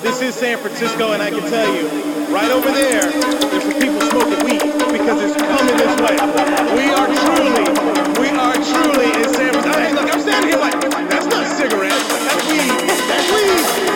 This is San Francisco, and I can tell you, right over there, there's some people smoking weed because it's coming this way. We are truly, we are truly in San Francisco. Hey, look, I'm standing here like, that's not cigarettes, that's weed, that's weed.